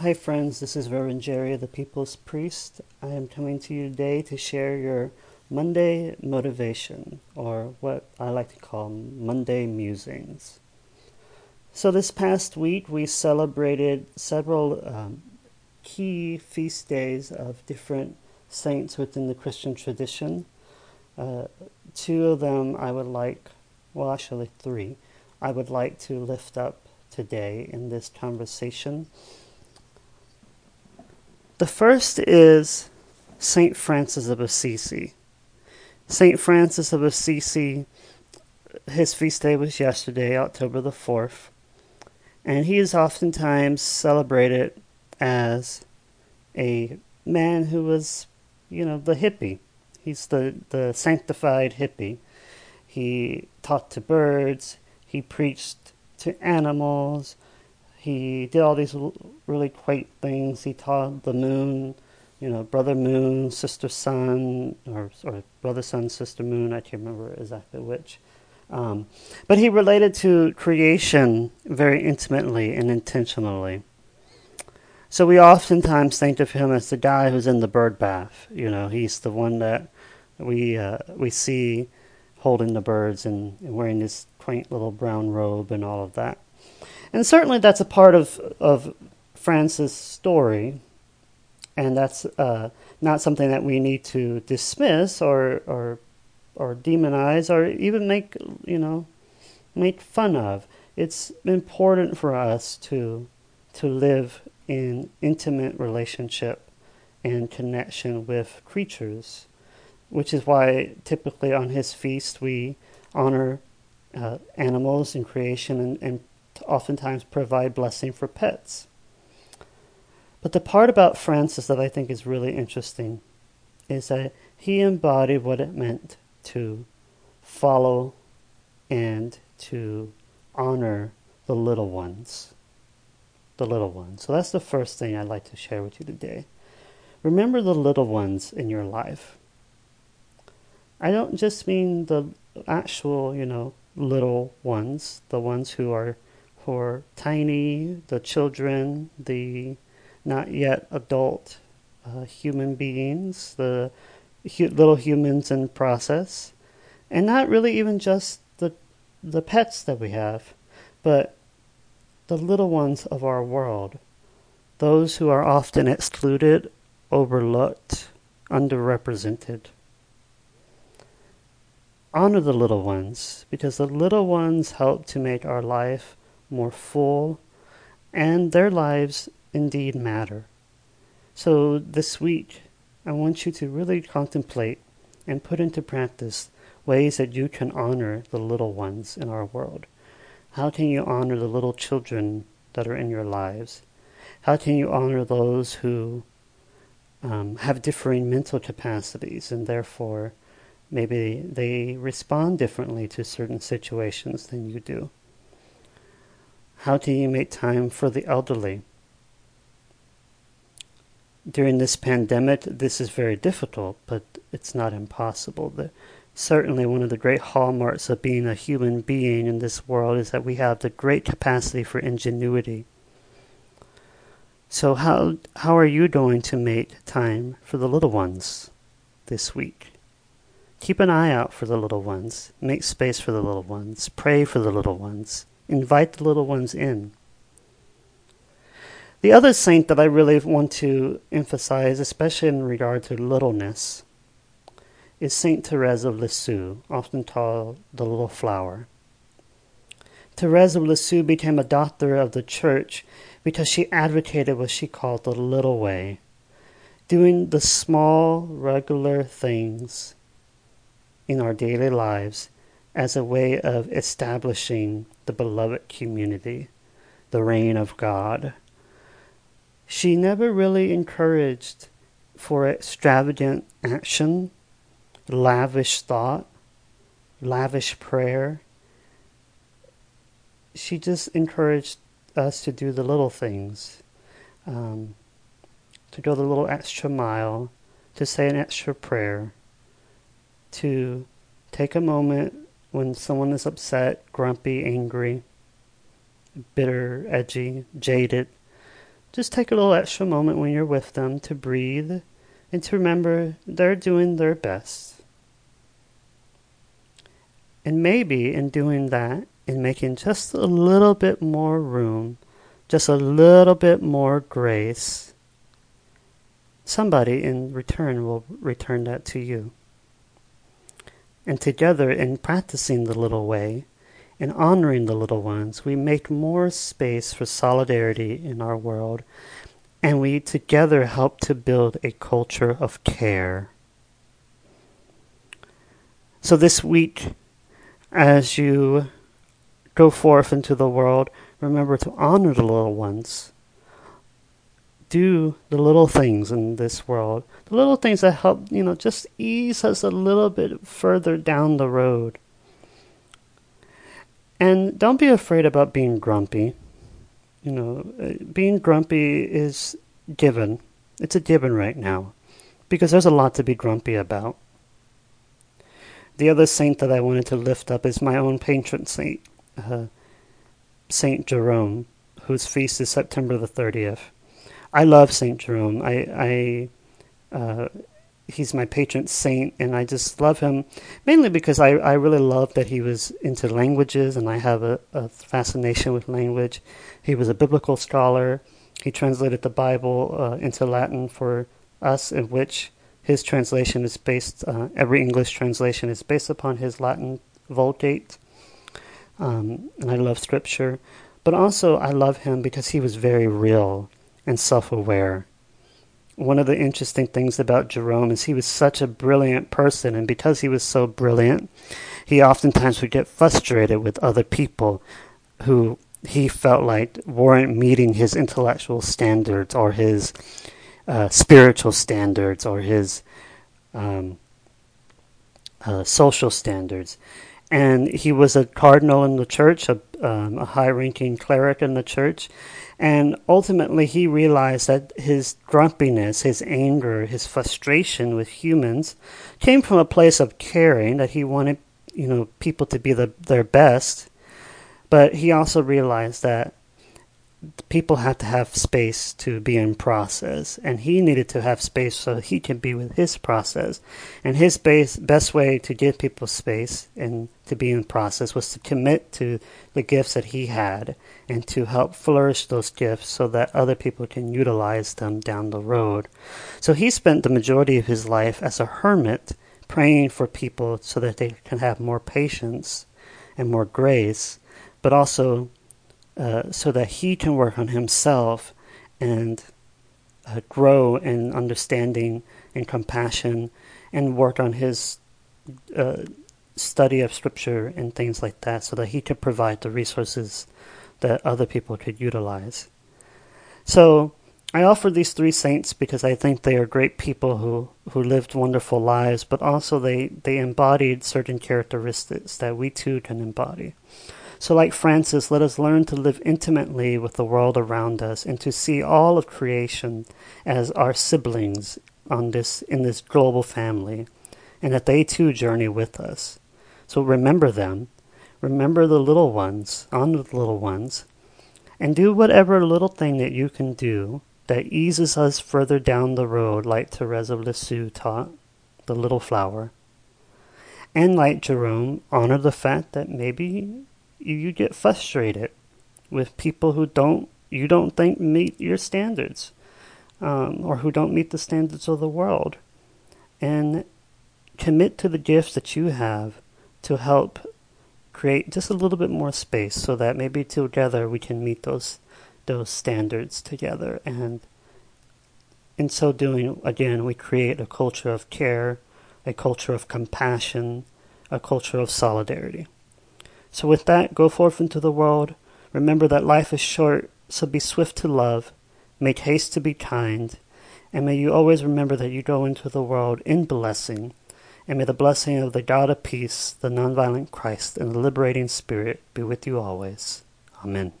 Hi, friends. This is Reverend Jerry, the People's Priest. I am coming to you today to share your Monday motivation, or what I like to call Monday musings. So, this past week we celebrated several um, key feast days of different saints within the Christian tradition. Uh, two of them I would like, well, actually, three, I would like to lift up today in this conversation. The first is St. Francis of Assisi. St. Francis of Assisi, his feast day was yesterday, October the 4th, and he is oftentimes celebrated as a man who was, you know, the hippie. He's the, the sanctified hippie. He taught to birds, he preached to animals, he did all these really quaint things. He taught the moon, you know, brother moon, sister sun, or, or brother sun, sister moon. I can't remember exactly which. Um, but he related to creation very intimately and intentionally. So we oftentimes think of him as the guy who's in the bird bath. You know, he's the one that we uh, we see holding the birds and, and wearing this quaint little brown robe and all of that. And certainly that's a part of, of Francis' story, and that's uh, not something that we need to dismiss or, or, or demonize or even make, you know, make fun of. It's important for us to, to live in intimate relationship and connection with creatures, which is why typically on his feast we honor uh, animals and creation and, and oftentimes provide blessing for pets. But the part about Francis that I think is really interesting is that he embodied what it meant to follow and to honor the little ones. The little ones. So that's the first thing I'd like to share with you today. Remember the little ones in your life. I don't just mean the actual, you know, little ones, the ones who are for tiny, the children, the not yet adult uh, human beings, the hu- little humans in process, and not really even just the the pets that we have, but the little ones of our world, those who are often excluded, overlooked, underrepresented. Honor the little ones because the little ones help to make our life more full, and their lives indeed matter. So this week, I want you to really contemplate and put into practice ways that you can honor the little ones in our world. How can you honor the little children that are in your lives? How can you honor those who um, have differing mental capacities and therefore maybe they respond differently to certain situations than you do? How do you make time for the elderly? During this pandemic, this is very difficult, but it's not impossible. The, certainly, one of the great hallmarks of being a human being in this world is that we have the great capacity for ingenuity. So, how, how are you going to make time for the little ones this week? Keep an eye out for the little ones. Make space for the little ones. Pray for the little ones. Invite the little ones in. The other saint that I really want to emphasize, especially in regard to littleness, is Saint Therese of Lisieux, often called the Little Flower. Therese of Lisieux became a doctor of the church because she advocated what she called the little way, doing the small, regular things in our daily lives as a way of establishing the beloved community, the reign of God. She never really encouraged for extravagant action, lavish thought, lavish prayer. She just encouraged us to do the little things, um, to go the little extra mile, to say an extra prayer, to take a moment when someone is upset, grumpy, angry, bitter, edgy, jaded, just take a little extra moment when you're with them to breathe and to remember they're doing their best. And maybe in doing that, in making just a little bit more room, just a little bit more grace, somebody in return will return that to you. And together, in practicing the little way, in honoring the little ones, we make more space for solidarity in our world, and we together help to build a culture of care. So, this week, as you go forth into the world, remember to honor the little ones. Do the little things in this world, the little things that help, you know, just ease us a little bit further down the road. And don't be afraid about being grumpy. You know, uh, being grumpy is given. It's a given right now because there's a lot to be grumpy about. The other saint that I wanted to lift up is my own patron saint, uh, Saint Jerome, whose feast is September the 30th. I love Saint Jerome. I, I uh, he's my patron saint, and I just love him mainly because I, I really love that he was into languages, and I have a, a fascination with language. He was a biblical scholar. He translated the Bible uh, into Latin for us, in which his translation is based, uh, every English translation is based upon his Latin Vulgate. Um, and I love scripture. But also, I love him because he was very real and self aware. One of the interesting things about Jerome is he was such a brilliant person, and because he was so brilliant, he oftentimes would get frustrated with other people who he felt like weren't meeting his intellectual standards or his uh, spiritual standards or his um, uh, social standards. And he was a cardinal in the church, a, um, a high ranking cleric in the church. And ultimately, he realized that his grumpiness, his anger, his frustration with humans came from a place of caring that he wanted, you know, people to be the, their best. But he also realized that people had to have space to be in process and he needed to have space so he can be with his process. And his base, best way to give people space and to be in process was to commit to the gifts that he had and to help flourish those gifts so that other people can utilize them down the road. So he spent the majority of his life as a hermit praying for people so that they can have more patience and more grace but also uh, so that he can work on himself and uh, grow in understanding and compassion and work on his uh, study of scripture and things like that so that he could provide the resources that other people could utilize. So I offer these three saints because I think they are great people who, who lived wonderful lives, but also they, they embodied certain characteristics that we too can embody. So, like Francis, let us learn to live intimately with the world around us and to see all of creation as our siblings on this in this global family, and that they too journey with us. So remember them, remember the little ones, honor the little ones, and do whatever little thing that you can do that eases us further down the road, like Therese of Lisieux taught, the little flower. And like Jerome, honor the fact that maybe you get frustrated with people who don't you don't think meet your standards um, or who don't meet the standards of the world. And commit to the gifts that you have to help create just a little bit more space so that maybe together we can meet those those standards together. And in so doing again we create a culture of care a culture of compassion a culture of solidarity so, with that, go forth into the world. Remember that life is short, so be swift to love. Make haste to be kind. And may you always remember that you go into the world in blessing. And may the blessing of the God of peace, the nonviolent Christ, and the liberating Spirit be with you always. Amen.